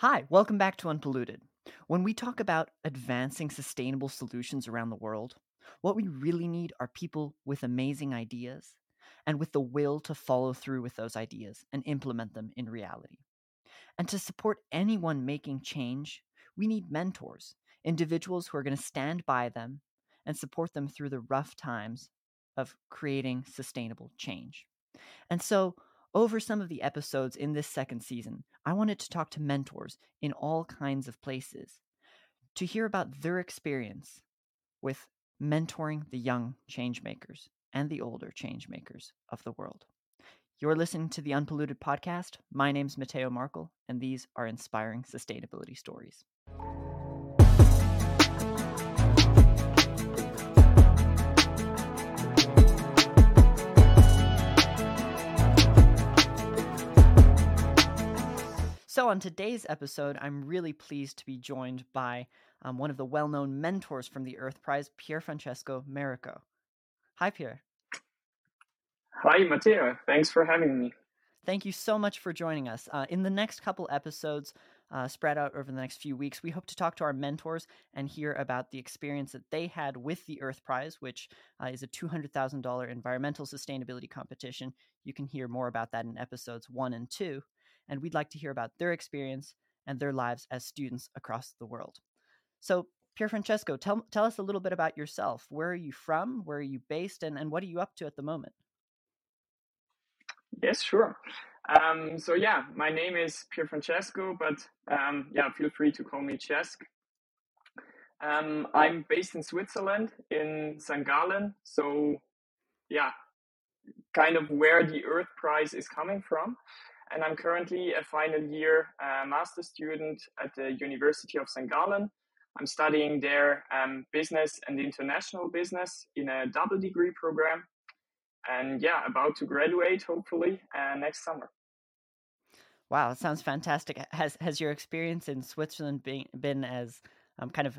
Hi, welcome back to Unpolluted. When we talk about advancing sustainable solutions around the world, what we really need are people with amazing ideas and with the will to follow through with those ideas and implement them in reality. And to support anyone making change, we need mentors, individuals who are going to stand by them and support them through the rough times of creating sustainable change. And so, over some of the episodes in this second season, I wanted to talk to mentors in all kinds of places to hear about their experience with mentoring the young changemakers and the older changemakers of the world. You're listening to the Unpolluted Podcast. My name's Matteo Markel, and these are inspiring sustainability stories. So, on today's episode, I'm really pleased to be joined by um, one of the well known mentors from the Earth Prize, Pierfrancesco Merico. Hi, Pier. Hi, Matteo. Thanks for having me. Thank you so much for joining us. Uh, in the next couple episodes, uh, spread out over the next few weeks, we hope to talk to our mentors and hear about the experience that they had with the Earth Prize, which uh, is a $200,000 environmental sustainability competition. You can hear more about that in episodes one and two and we'd like to hear about their experience and their lives as students across the world. So, Pierfrancesco, tell, tell us a little bit about yourself. Where are you from? Where are you based? And, and what are you up to at the moment? Yes, sure. Um, so, yeah, my name is Pierfrancesco, but um, yeah, feel free to call me Cesk. Um, I'm based in Switzerland, in St. Gallen. So, yeah, kind of where the Earth Prize is coming from and I'm currently a final year uh, master student at the University of St. Gallen. I'm studying there um, business and international business in a double degree program. And yeah, about to graduate hopefully uh, next summer. Wow, sounds fantastic. Has has your experience in Switzerland been been as um, kind of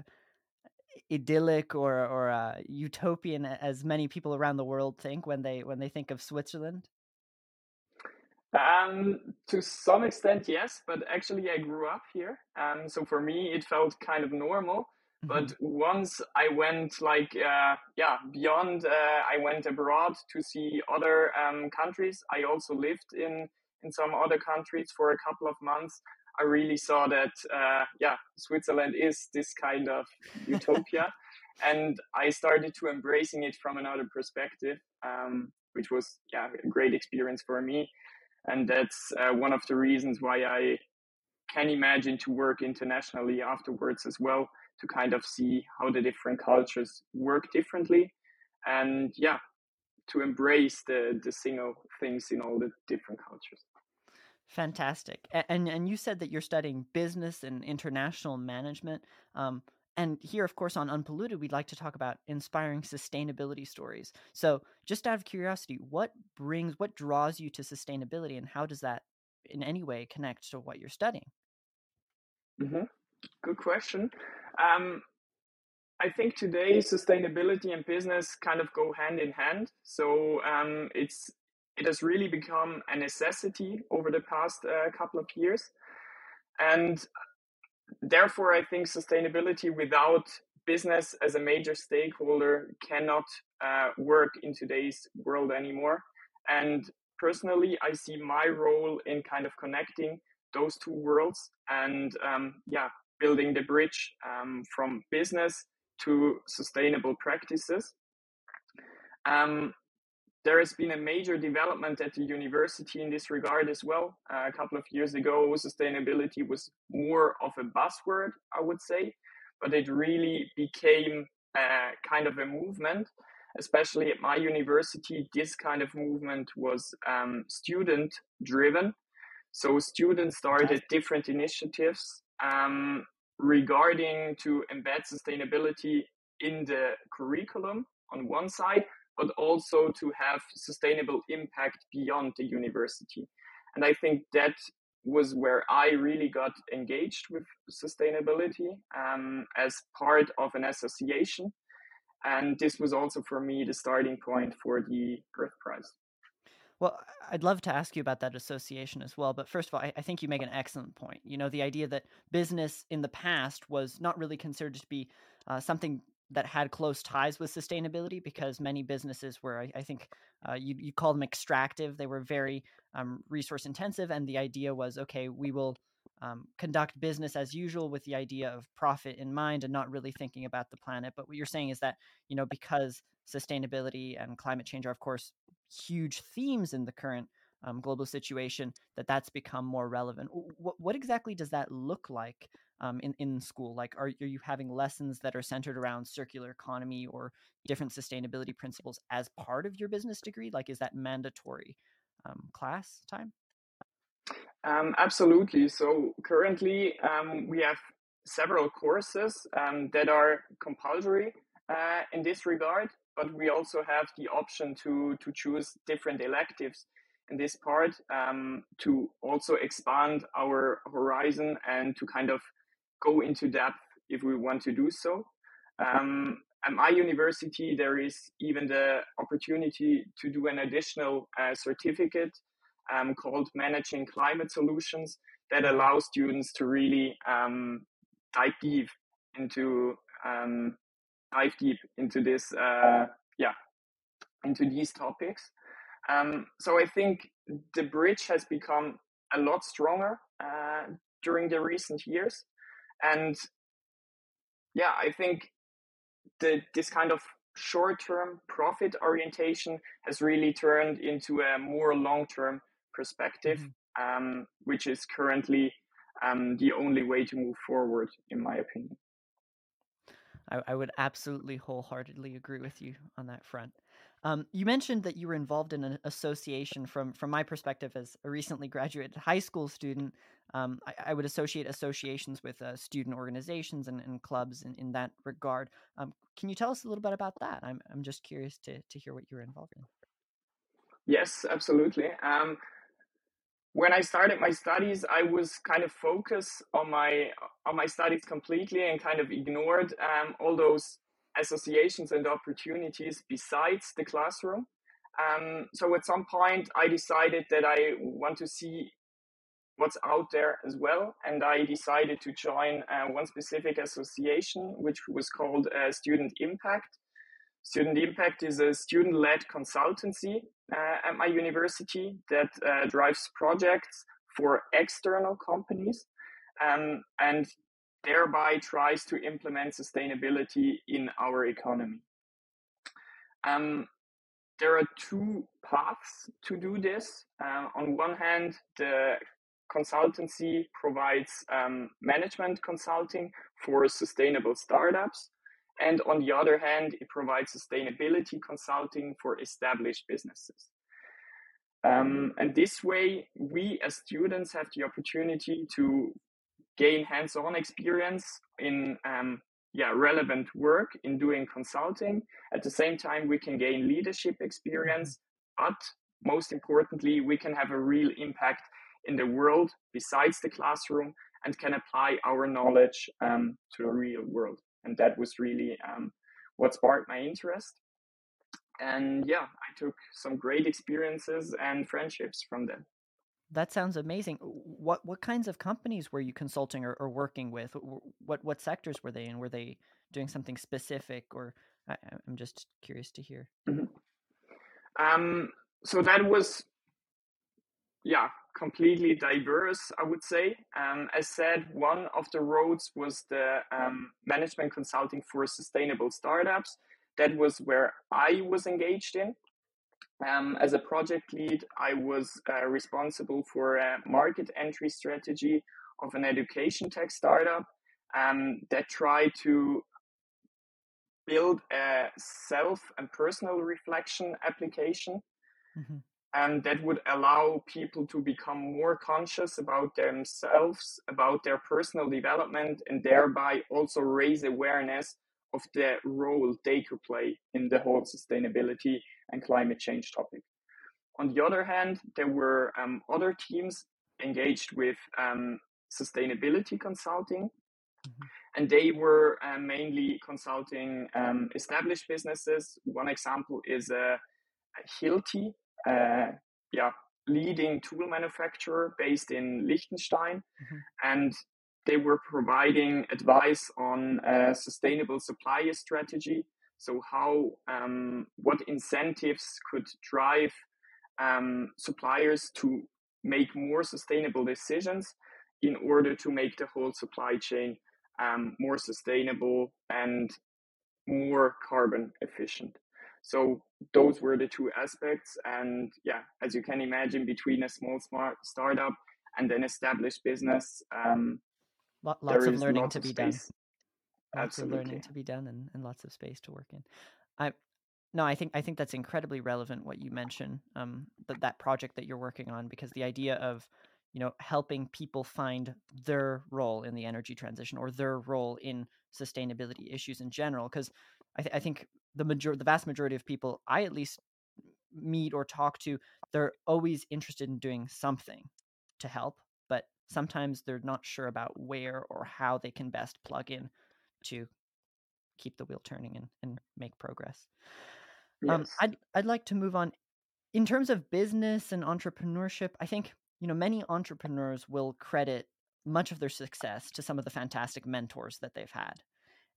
idyllic or or uh, utopian as many people around the world think when they when they think of Switzerland? Um, to some extent, yes, but actually, I grew up here. Um, so for me, it felt kind of normal. Mm-hmm. But once I went like uh, yeah beyond, uh, I went abroad to see other um, countries. I also lived in in some other countries for a couple of months. I really saw that uh, yeah, Switzerland is this kind of utopia, and I started to embracing it from another perspective, um, which was yeah a great experience for me and that's uh, one of the reasons why I can imagine to work internationally afterwards as well to kind of see how the different cultures work differently. And yeah to embrace the the single things in all the different cultures. Fantastic. And and you said that you're studying business and international management. Um, and here, of course, on Unpolluted, we'd like to talk about inspiring sustainability stories. So, just out of curiosity, what brings, what draws you to sustainability, and how does that in any way connect to what you're studying? Mm-hmm. Good question. Um, I think today sustainability and business kind of go hand in hand. So um, it's it has really become a necessity over the past uh, couple of years, and therefore, I think sustainability without business as a major stakeholder cannot uh, work in today's world anymore. And personally, I see my role in kind of connecting those two worlds and, um, yeah, building the bridge um, from business to sustainable practices. Um, there has been a major development at the university in this regard as well. Uh, a couple of years ago, sustainability was more of a buzzword, I would say, but it really became a kind of a movement. Especially at my university, this kind of movement was um, student driven. So students started different initiatives um, regarding to embed sustainability in the curriculum on one side, but also to have sustainable impact beyond the university. And I think that was where I really got engaged with sustainability um, as part of an association. And this was also for me the starting point for the Earth Prize. Well, I'd love to ask you about that association as well. But first of all, I, I, think you make an excellent point. You know, the idea that business in the past was not really considered to be uh, something that had close ties with sustainability because many businesses were, I, I think, uh, you, you call them extractive. They were very um, resource intensive. And the idea was okay, we will um, conduct business as usual with the idea of profit in mind and not really thinking about the planet. But what you're saying is that, you know, because sustainability and climate change are, of course, huge themes in the current um, global situation, that that's become more relevant. What, what exactly does that look like um, in, in school? Like, are, are you having lessons that are centered around circular economy or different sustainability principles as part of your business degree? Like, is that mandatory um, class time? Um, absolutely. So currently um, we have several courses um, that are compulsory uh, in this regard, but we also have the option to to choose different electives in this part um, to also expand our horizon and to kind of go into depth if we want to do so. Um, at my university, there is even the opportunity to do an additional uh, certificate um, called Managing Climate Solutions that allows students to really um, dive deep into um, dive deep into this uh, yeah into these topics. Um, so I think the bridge has become a lot stronger uh, during the recent years, and yeah, I think the this kind of short-term profit orientation has really turned into a more long-term perspective, mm-hmm. um, which is currently um, the only way to move forward, in my opinion. I, I, would absolutely wholeheartedly agree with you on that front. Um, you mentioned that you were involved in an association. From from my perspective, as a recently graduated high school student, um, I, I, would associate associations with uh, student organizations and, and, clubs in, in that regard. Um, can you tell us a little bit about that? I'm I'm just curious to to hear what you were involved in. Yes, absolutely. Um, when I started my studies, I was kind of focused on my on my studies completely and kind of ignored um, all those associations and opportunities besides the classroom. Um, so at some point, I decided that I want to see what's out there as well, and I decided to join uh, one specific association, which was called uh, Student Impact. Student Impact is a student led consultancy uh, at my university that uh, drives projects for external companies um, and thereby tries to implement sustainability in our economy. Um, there are two paths to do this. Uh, on one hand, the consultancy provides um, management consulting for sustainable startups. And on the other hand, it provides sustainability consulting for established businesses. Um, and this way, we as students have the opportunity to gain hands-on experience in um, yeah relevant work in doing consulting. At the same time, we can gain leadership experience, but most importantly, we can have a real impact in the world besides the classroom and can apply our knowledge um, to the real world and that was really um, what sparked my interest. And yeah, I took some great experiences and friendships from them. That sounds amazing. What what kinds of companies were you consulting or, or working with? What what sectors were they in? Were they doing something specific, or I, am just curious to hear. Mm-hmm. Um, so that was, yeah, completely diverse, I would say. Um, as said, one of the roads was the um, management consulting for sustainable startups. That was where I was engaged in. Um, as a project lead, I was uh, responsible for a market entry strategy of an education tech startup um, that tried to build a self and personal reflection application. Mm-hmm and that would allow people to become more conscious about themselves, about their personal development, and thereby also raise awareness of the role they could play in the whole sustainability and climate change topic. On the other hand, there were um, other teams engaged with um, sustainability consulting, mm-hmm. and they were uh, mainly consulting um, established businesses. One example is uh, Hilti, yeah leading tool manufacturer based in Liechtenstein, mm-hmm. and they were providing advice on a sustainable supplier strategy. So how um, what incentives could drive um, suppliers to make more sustainable decisions in order to make the whole supply chain um, more sustainable and more carbon efficient. So those were the two aspects. And yeah, as you can imagine, between a small smart startup and an established business, um, lots of learning to be done. Lots Absolutely. of learning to be done and, and lots of space to work in. I no, I think I think that's incredibly relevant what you mentioned, um, that that project that you're working on, because the idea of you know helping people find their role in the energy transition or their role in sustainability issues in general because I, th- I, think the major the vast majority of people i at least meet or talk to they're always interested in doing something to help but sometimes they're not sure about where or how they can best plug in to keep the wheel turning and, and make progress um, yes. um, I'd, I'd like to move on in terms of business and entrepreneurship i think you know, many entrepreneurs will credit much of their success to some of the fantastic mentors that they've had.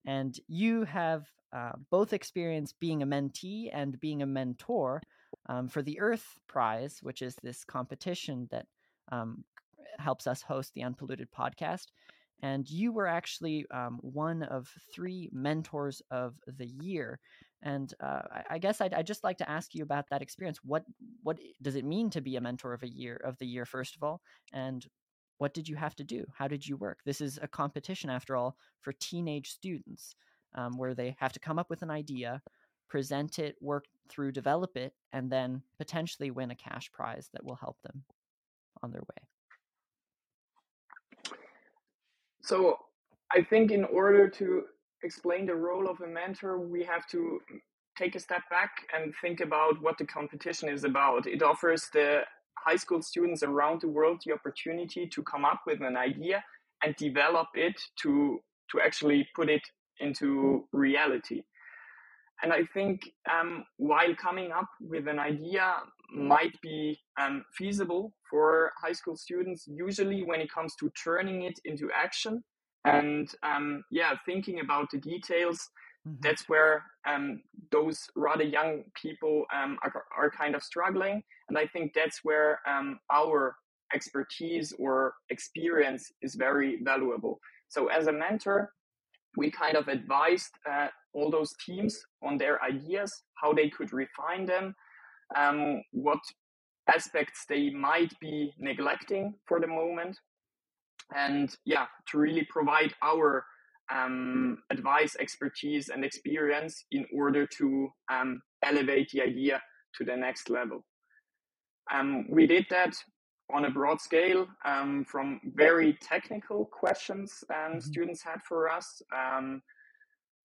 And you have uh, both experience being a mentee and being a mentor um, for the Earth Prize, which is this competition that um, helps us host the Unpolluted podcast. And you were actually um, one of three mentors of the year. And uh, I, I, guess I'd, I'd, just like to ask you about that experience. What what does it mean to be a mentor of a year of the year, first of all, and what did you have to do? How did you work? This is a competition, after all, for teenage students, um, where they have to come up with an idea, present it, work through, develop it, and then potentially win a cash prize that will help them on their way. So I think in order to explain the role of a mentor, we have to take a step back and think about what the competition is about. It offers the high school students around the world the opportunity to come up with an idea and develop it to to actually put it into reality. And I think um, while coming up with an idea might be um, feasible for high school students, usually when it comes to turning it into action, and um, yeah thinking about the details mm-hmm. that's where um, those rather young people um, are, are kind of struggling and i think that's where um, our expertise or experience is very valuable so as a mentor we kind of advised uh, all those teams on their ideas how they could refine them um, what aspects they might be neglecting for the moment and yeah, to really provide our um, advice, expertise, and experience in order to um, elevate the idea to the next level. Um, we did that on a broad scale um, from very technical questions um, mm-hmm. students had for us. Um,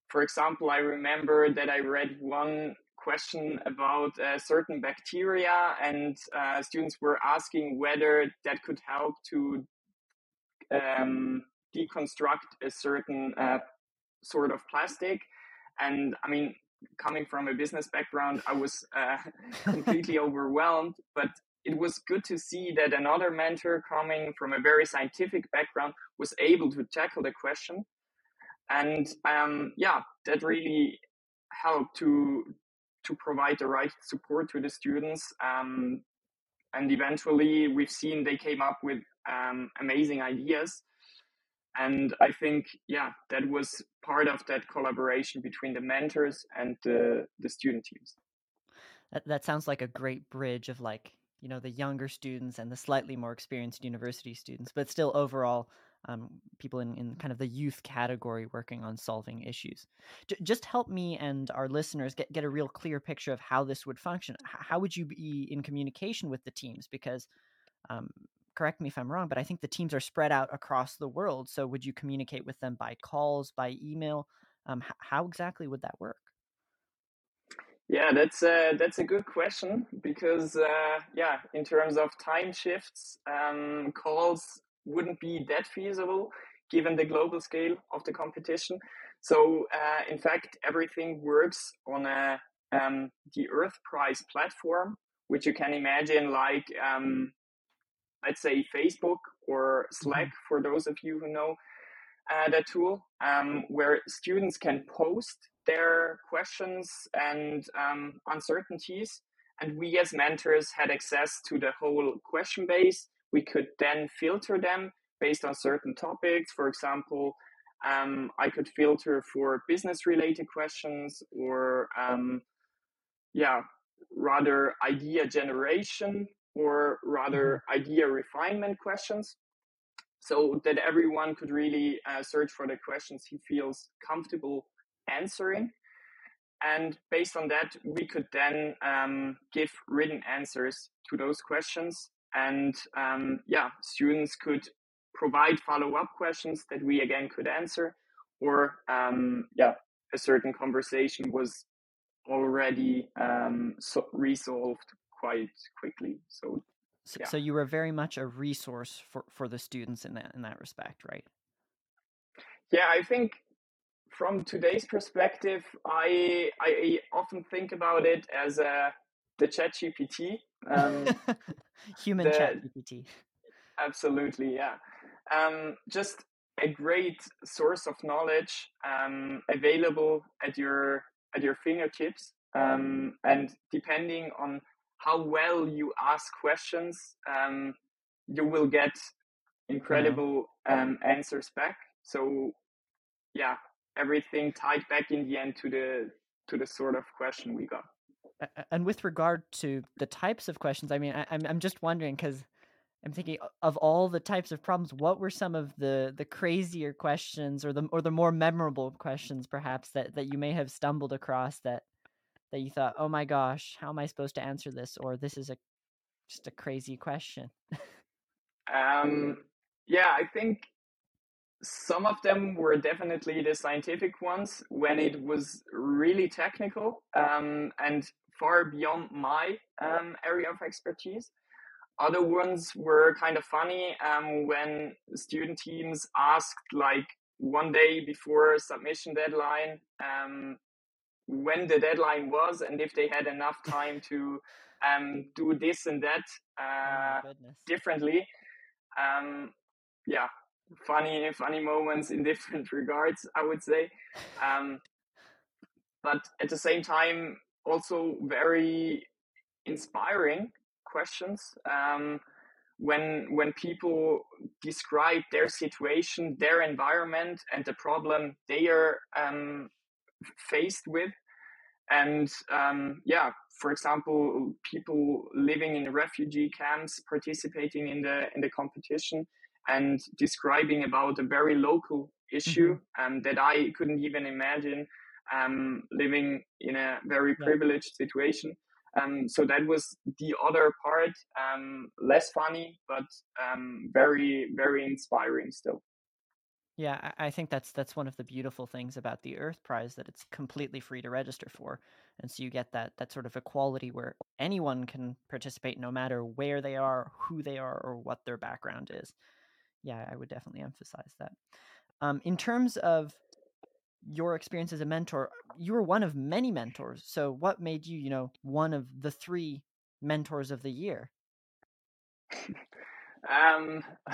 for example, I remember that I read one question about a certain bacteria, and uh, students were asking whether that could help to um, deconstruct a certain uh, sort of plastic. And I mean, coming from a business background, I was uh, completely overwhelmed. But it was good to see that another mentor coming from a very scientific background was able to tackle the question. And um, yeah, that really helped to to provide the right support to the students. Um, and eventually, we've seen they came up with um, amazing ideas. And I think, yeah, that was part of that collaboration between the mentors and the, the student teams. That, that sounds like a great bridge of like, you know, the younger students and the slightly more experienced university students, but still overall um, people in, in kind of the youth category working on solving issues. J- just help me and our listeners get, get a real clear picture of how this would function. H- how would you be in communication with the teams? Because um, correct me if I'm wrong, but I think the teams are spread out across the world. So would you communicate with them by calls, by email? Um, h- how exactly would that work? Yeah, that's a, that's a good question because uh, yeah, in terms of time shifts, um, calls wouldn't be that feasible given the global scale of the competition. So uh, in fact, everything works on a um, the Earth Prize platform, which you can imagine like um, let's say Facebook or Slack mm-hmm. for those of you who know uh, that tool, um, where students can post their questions and um, uncertainties. And we as mentors had access to the whole question base. We could then filter them based on certain topics. For example, um, I could filter for business related questions or, um, yeah, rather idea generation or rather mm-hmm. idea refinement questions so that everyone could really uh, search for the questions he feels comfortable answering. And based on that, we could then um, give written answers to those questions. And um, yeah, students could provide follow up questions that we again could answer, or um, yeah, a certain conversation was already um, so resolved quite quickly. So so, yeah. so you were very much a resource for, for the students in that in that respect, right? Yeah, I think from today's perspective, I I often think about it as a the ChatGPT, um, human the, ChatGPT. Absolutely, yeah. Um, just a great source of knowledge um, available at your at your fingertips, um, and depending on how well you ask questions, um, you will get incredible um, answers back. So, yeah, everything tied back in the end to the to the sort of question we got. And with regard to the types of questions, I mean, I, I'm I'm just wondering because I'm thinking of all the types of problems. What were some of the the crazier questions, or the or the more memorable questions, perhaps that that you may have stumbled across that that you thought, "Oh my gosh, how am I supposed to answer this?" or "This is a just a crazy question"? um, yeah, I think some of them were definitely the scientific ones when it was really technical um, and far beyond my um, area of expertise. Other ones were kind of funny um, when student teams asked, like one day before submission deadline, um, when the deadline was and if they had enough time to um, do this and that oh uh, oh differently. Um, yeah, funny, funny moments in different regards, I would say. Um, but at the same time, also very inspiring questions. Um, when when people describe their situation, their environment, and the problem they are um, faced with. And um, yeah, for example, people living in refugee camps participating in the in the competition and describing about a very local issue mm-hmm. um, that I couldn't even imagine um, living in a very privileged yeah. situation. Um, so that was the other part, um, less funny, but um, very, very inspiring still. Yeah, I think that's that's one of the beautiful things about the Earth Prize that it's completely free to register for, and so you get that that sort of equality where anyone can participate, no matter where they are, who they are, or what their background is. Yeah, I would definitely emphasize that. Um, in terms of your experience as a mentor, you were one of many mentors. So, what made you, you know, one of the three mentors of the year? Um,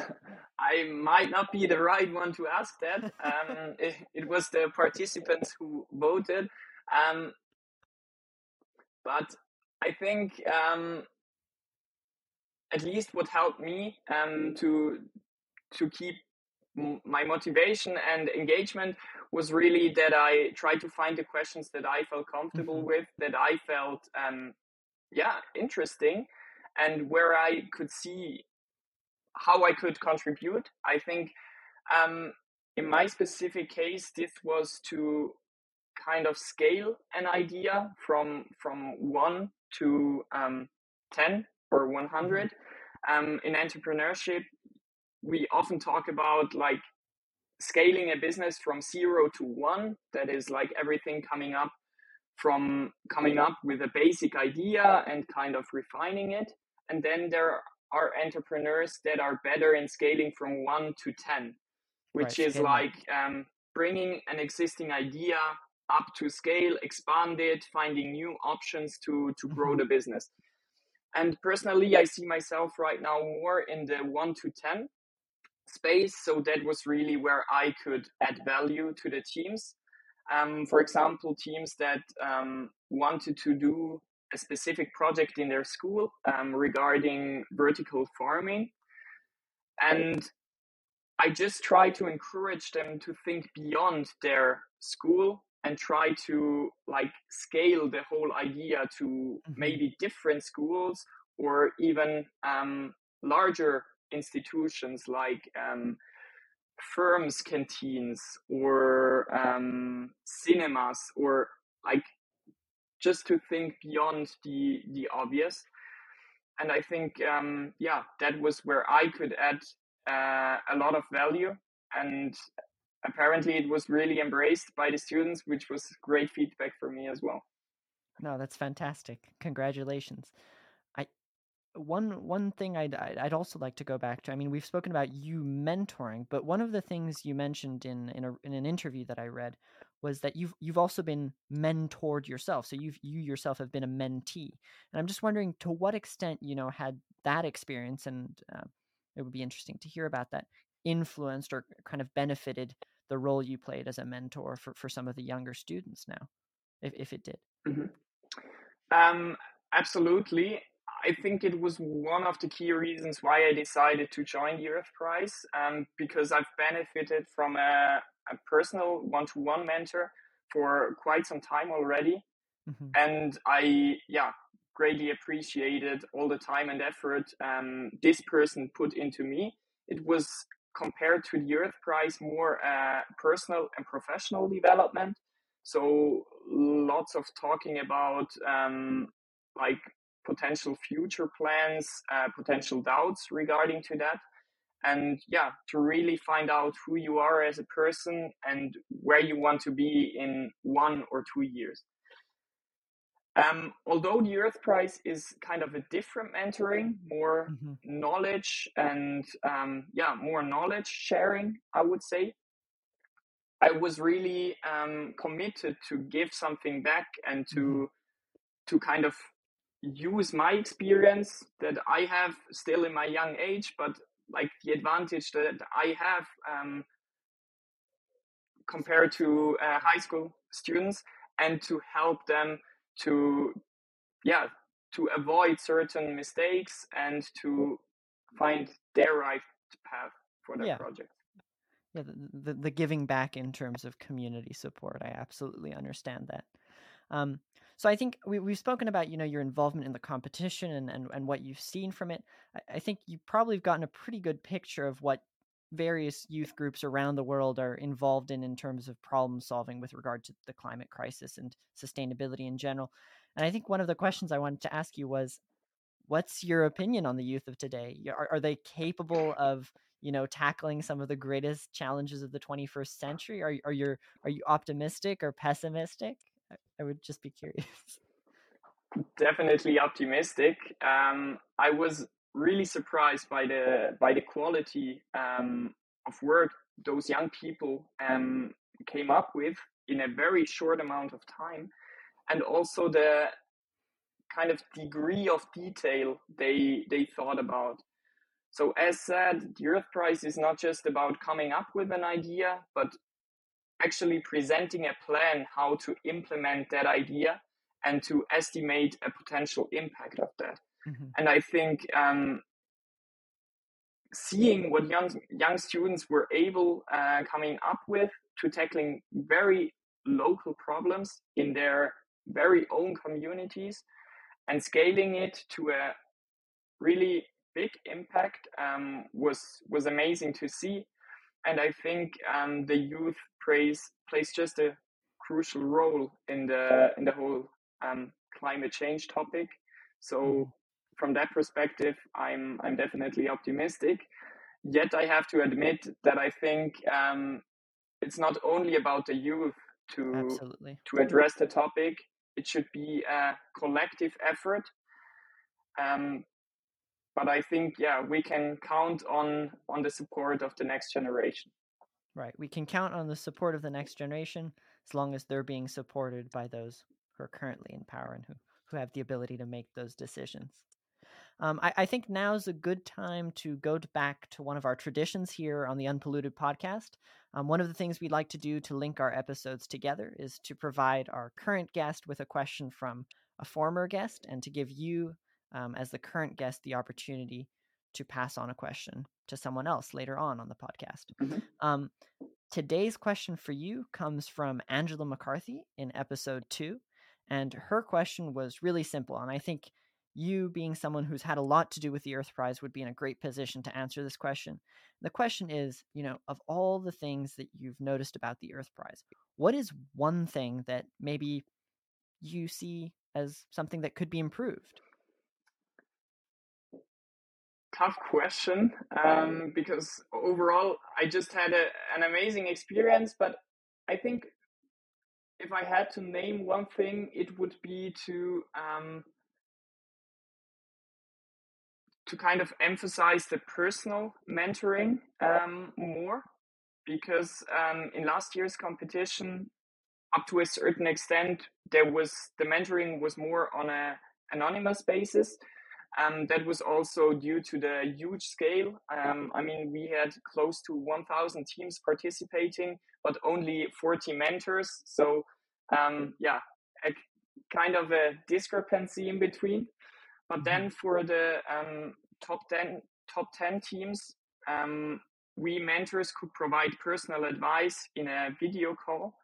I might not be the right one to ask that. Um, it, it, was the participants who voted. Um, but I think um, at least what helped me um, to to keep my motivation and engagement was really that I tried to find the questions that I felt comfortable mm-hmm. with, that I felt, um, yeah, interesting, and where I could see how I could contribute. I think um, in my specific case, this was to kind of scale an idea from from one to um, ten or one hundred. Mm-hmm. Um, in entrepreneurship, we often talk about like scaling a business from zero to one. That is like everything coming up from coming up with a basic idea and kind of refining it. And then there are entrepreneurs that are better in scaling from one to 10, which right, is like um, bringing an existing idea up to scale, expand it, finding new options to, to grow mm-hmm. the business. And personally, I see myself right now more in the one to 10 space. So that was really where I could add value to the teams. Um, for example, teams that um, wanted to do a specific project in their school um, regarding vertical farming. And I just try to encourage them to think beyond their school and try to like scale the whole idea to mm-hmm. maybe different schools or even um, larger institutions like um, firms canteens or um, cinemas or like just to think beyond the the obvious. And i think um, yeah that was where i could add uh, a lot of value. And apparently it was really embraced by the students which was great feedback for me as well. No that's fantastic. Congratulations one one thing I'd I'd also like to go back to. I mean, we've spoken about you mentoring, but one of the things you mentioned in in, a, in an interview that I read was that you've you've also been mentored yourself. So you've you yourself have been a mentee, and I'm just wondering to what extent you know had that experience, and uh, it would be interesting to hear about that influenced or kind of benefited the role you played as a mentor for for some of the younger students now, if if it did. Mm-hmm. Um, absolutely I think it was one of the key reasons why I decided to join the Earth Prize um, because I've benefited from a, a personal one to one mentor for quite some time already. Mm-hmm. And I, yeah, greatly appreciated all the time and effort um, this person put into me. It was compared to the Earth Prize more uh, personal and professional development. So lots of talking about um, like potential future plans, uh, potential doubts regarding to that. And yeah, to really find out who you are as a person and where you want to be in one or two years. Um, although the Earth Prize is kind of a different mentoring, more mm-hmm. knowledge and um, yeah, more knowledge sharing, I would say. I was really um, committed to give something back and to mm-hmm. to kind of use my experience that I have still in my young age, but like the advantage that I have um, compared to uh, high school students, and to help them to, yeah, to avoid certain mistakes and to find their right path for their yeah. project. Yeah, the, the, the giving back in terms of community support, I absolutely understand that. Um, so I think we, we've spoken about you know your involvement in the competition and, and, and what you've seen from it. I, I think you probably have gotten a pretty good picture of what various youth groups around the world are involved in in terms of problem solving with regard to the climate crisis and sustainability in general. And I think one of the questions I wanted to ask you was, what's your opinion on the youth of today? Are, are they capable of you know tackling some of the greatest challenges of the 21st century? Are, are you are you optimistic or pessimistic? I would just be curious. Definitely optimistic. Um, I was really surprised by the by the quality um, of work those young people um, came up with in a very short amount of time, and also the kind of degree of detail they they thought about. So as said, the Earth Prize is not just about coming up with an idea, but actually presenting a plan how to implement that idea and to estimate a potential impact of that. Mm-hmm. And I think um, seeing what young young students were able uh, coming up with to tackling very local problems in their very own communities and scaling it to a really big impact um, was was amazing to see and I think um, the youth praise plays just a crucial role in the in the whole um, climate change topic. So mm-hmm. from that perspective, I'm I'm definitely optimistic. Yet I have to admit that I think um, it's not only about the youth to Absolutely. to address the topic. It should be a collective effort. Um, but I think yeah, we can count on on the support of the next generation. Right. We can count on the support of the next generation as long as they're being supported by those who are currently in power and who, who have the ability to make those decisions. Um, I, I, think now's a good time to go to back to one of our traditions here on the Unpolluted podcast. Um, one of the things we like to do to link our episodes together is to provide our current guest with a question from a former guest and to give you, um, as the current guest, the opportunity to pass on a question to someone else later on on the podcast. Mm-hmm. Um, today's question for you comes from Angela McCarthy in episode two. And her question was really simple. And I think you, being someone who's had a lot to do with the Earth Prize, would be in a great position to answer this question. The question is you know, of all the things that you've noticed about the Earth Prize, what is one thing that maybe you see as something that could be improved? Tough question um, because overall I just had a, an amazing experience. But I think if I had to name one thing, it would be to um, to kind of emphasize the personal mentoring um, more because um, in last year's competition up to a certain extent there was the mentoring was more on a anonymous basis um, that was also due to the huge scale. Um, I mean, we had close to 1,000 teams participating, but only 40 mentors. So, um, yeah, a kind of a discrepancy in between. But then mm-hmm. for the um, top 10 top 10 teams, um, we mentors could provide personal advice in a video call.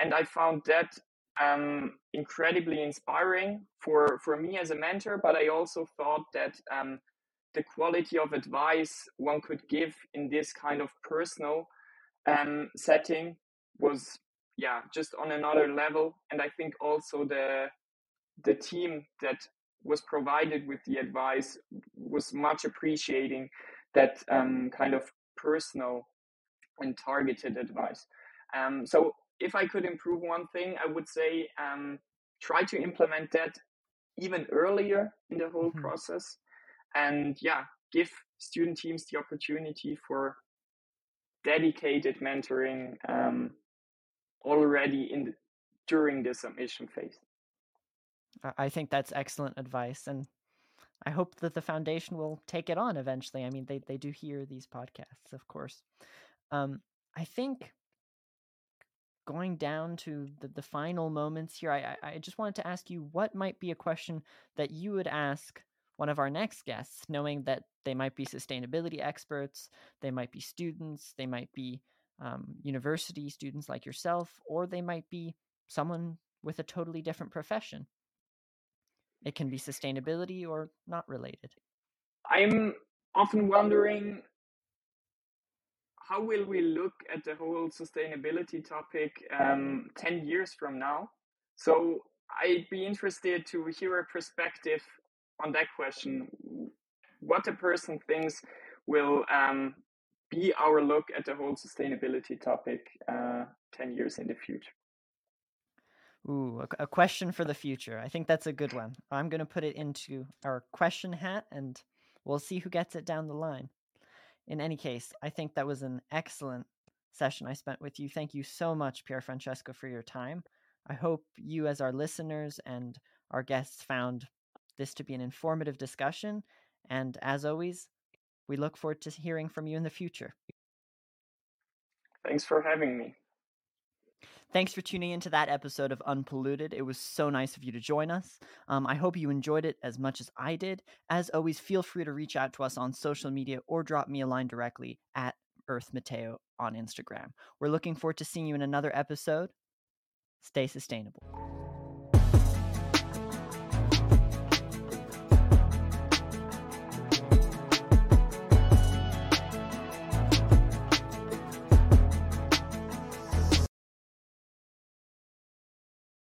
And I found that um, incredibly inspiring for, for me as a mentor, but I also thought that um, the quality of advice one could give in this kind of personal um, setting was, yeah, just on another level. And I think also the the team that was provided with the advice was much appreciating that um, kind of personal and targeted advice. Um, so if I could improve one thing, I would say um, try to implement that even earlier in the whole mm-hmm. process, and yeah, give student teams the opportunity for dedicated mentoring um, already in the, during the submission phase. I think that's excellent advice, and I hope that the foundation will take it on eventually. I mean, they they do hear these podcasts, of course. Um, I think going down to the, the final moments here, I, I just wanted to ask you what might be a question that you would ask one of our next guests, knowing that they might be sustainability experts, they might be students, they might be um, university students like yourself, or they might be someone with a totally different profession. It can be sustainability or not related. I'm often wondering how will we look at the whole sustainability topic um, 10 years from now? So I'd be interested to hear a perspective on that question. What a person thinks will um, be our look at the whole sustainability topic uh, 10 years in the future. Ooh, a, a question for the future. I think that's a good one. I'm going to put it into our question hat and we'll see who gets it down the line in any case, I think that was an excellent session I spent with you. Thank you so much, Pierfrancesco, for your time. I hope you, as our listeners and our guests, found this to be an informative discussion. And as always, we look forward to hearing from you in the future. Thanks for having me. Thanks for tuning into that episode of Unpolluted. It was so nice of you to join us. Um, I hope you enjoyed it as much as I did. As always, feel free to reach out to us on social media or drop me a line directly at Earth Mateo on Instagram. We're looking forward to seeing you in another episode. Stay sustainable.